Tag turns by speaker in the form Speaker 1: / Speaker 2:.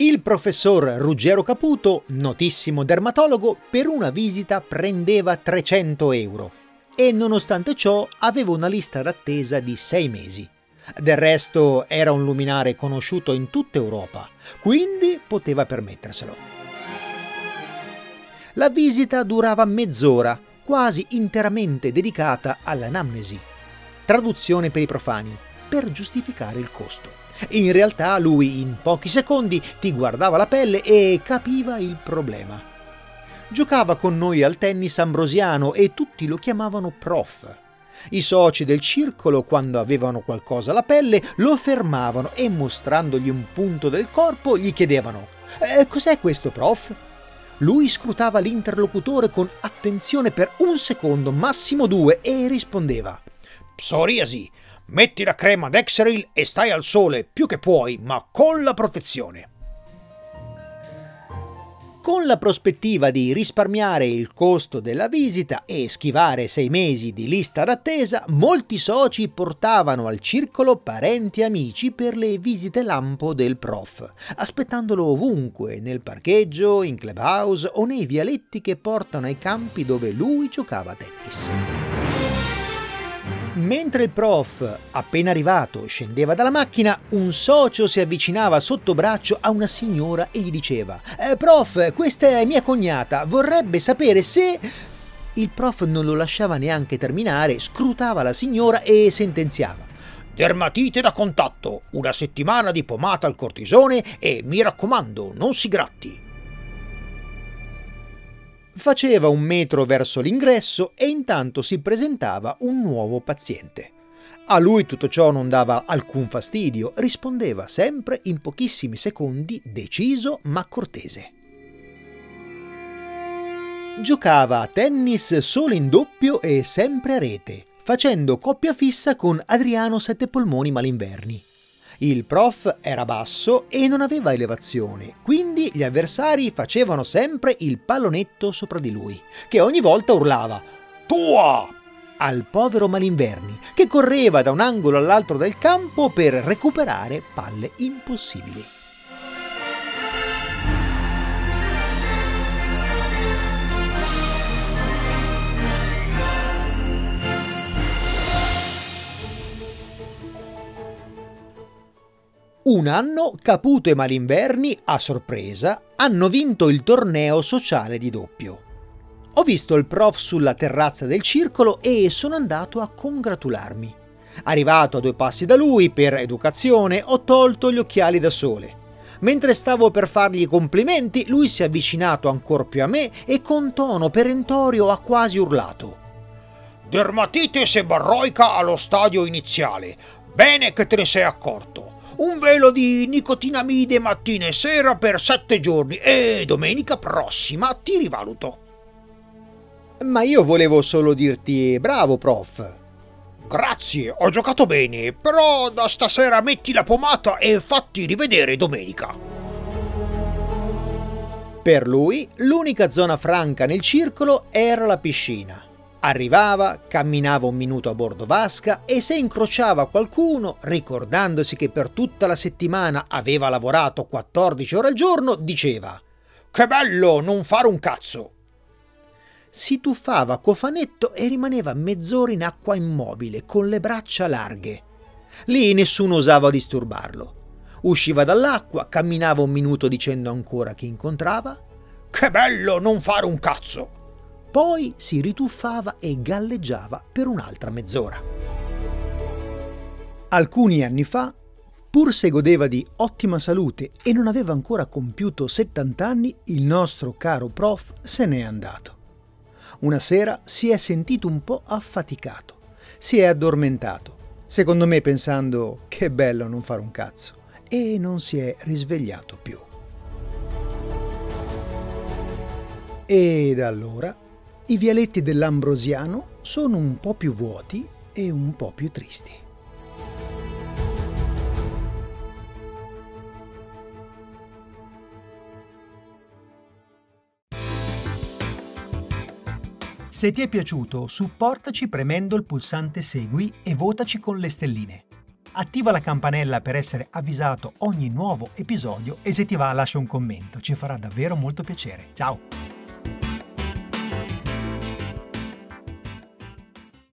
Speaker 1: Il professor Ruggero Caputo, notissimo dermatologo, per una visita prendeva 300 euro e nonostante ciò aveva una lista d'attesa di sei mesi. Del resto era un luminare conosciuto in tutta Europa, quindi poteva permetterselo. La visita durava mezz'ora, quasi interamente dedicata all'anamnesi, traduzione per i profani, per giustificare il costo. In realtà lui in pochi secondi ti guardava la pelle e capiva il problema. Giocava con noi al tennis ambrosiano e tutti lo chiamavano prof. I soci del circolo, quando avevano qualcosa alla pelle, lo fermavano e mostrandogli un punto del corpo gli chiedevano eh, Cos'è questo, prof? Lui scrutava l'interlocutore con attenzione per un secondo, massimo due, e rispondeva Psoriasi, metti la crema Dexeril e stai al sole più che puoi, ma con la protezione. Con la prospettiva di risparmiare il costo della visita e schivare sei mesi di lista d'attesa, molti soci portavano al circolo parenti e amici per le visite lampo del prof, aspettandolo ovunque, nel parcheggio, in clubhouse o nei vialetti che portano ai campi dove lui giocava tennis. Mentre il prof, appena arrivato, scendeva dalla macchina, un socio si avvicinava sotto braccio a una signora e gli diceva eh, Prof, questa è mia cognata, vorrebbe sapere se... Il prof non lo lasciava neanche terminare, scrutava la signora e sentenziava. Dermatite da contatto, una settimana di pomata al cortisone e mi raccomando, non si gratti. Faceva un metro verso l'ingresso e intanto si presentava un nuovo paziente. A lui tutto ciò non dava alcun fastidio, rispondeva sempre in pochissimi secondi, deciso ma cortese. Giocava a tennis solo in doppio e sempre a rete, facendo coppia fissa con Adriano Sette Polmoni Malinverni. Il prof era basso e non aveva elevazione, quindi gli avversari facevano sempre il pallonetto sopra di lui, che ogni volta urlava Tua! al povero Malinverni, che correva da un angolo all'altro del campo per recuperare palle impossibili. Un anno Caputo e Malinverni, a sorpresa, hanno vinto il torneo sociale di doppio. Ho visto il prof sulla terrazza del circolo e sono andato a congratularmi. Arrivato a due passi da lui, per educazione, ho tolto gli occhiali da sole. Mentre stavo per fargli i complimenti, lui si è avvicinato ancor più a me e con tono perentorio ha quasi urlato. Dermatite seborroica allo stadio iniziale. Bene che te ne sei accorto un velo di nicotinamide mattina e sera per sette giorni e domenica prossima ti rivaluto. Ma io volevo solo dirti bravo, prof. Grazie, ho giocato bene, però da stasera metti la pomata e fatti rivedere domenica. Per lui, l'unica zona franca nel circolo era la piscina. Arrivava, camminava un minuto a bordo vasca e se incrociava qualcuno, ricordandosi che per tutta la settimana aveva lavorato 14 ore al giorno, diceva Che bello non fare un cazzo! Si tuffava a cofanetto e rimaneva mezz'ora in acqua immobile, con le braccia larghe. Lì nessuno osava disturbarlo. Usciva dall'acqua, camminava un minuto dicendo ancora chi incontrava Che bello non fare un cazzo! Poi si rituffava e galleggiava per un'altra mezz'ora. Alcuni anni fa, pur se godeva di ottima salute e non aveva ancora compiuto 70 anni, il nostro caro prof se n'è andato. Una sera si è sentito un po' affaticato, si è addormentato, secondo me pensando che bello non fare un cazzo, e non si è risvegliato più. E da allora i vialetti dell'Ambrosiano sono un po' più vuoti e un po' più tristi.
Speaker 2: Se ti è piaciuto, supportaci premendo il pulsante Segui e votaci con le stelline.
Speaker 1: Attiva la campanella per essere avvisato ogni nuovo episodio e se ti va lascia un commento, ci farà davvero molto piacere. Ciao!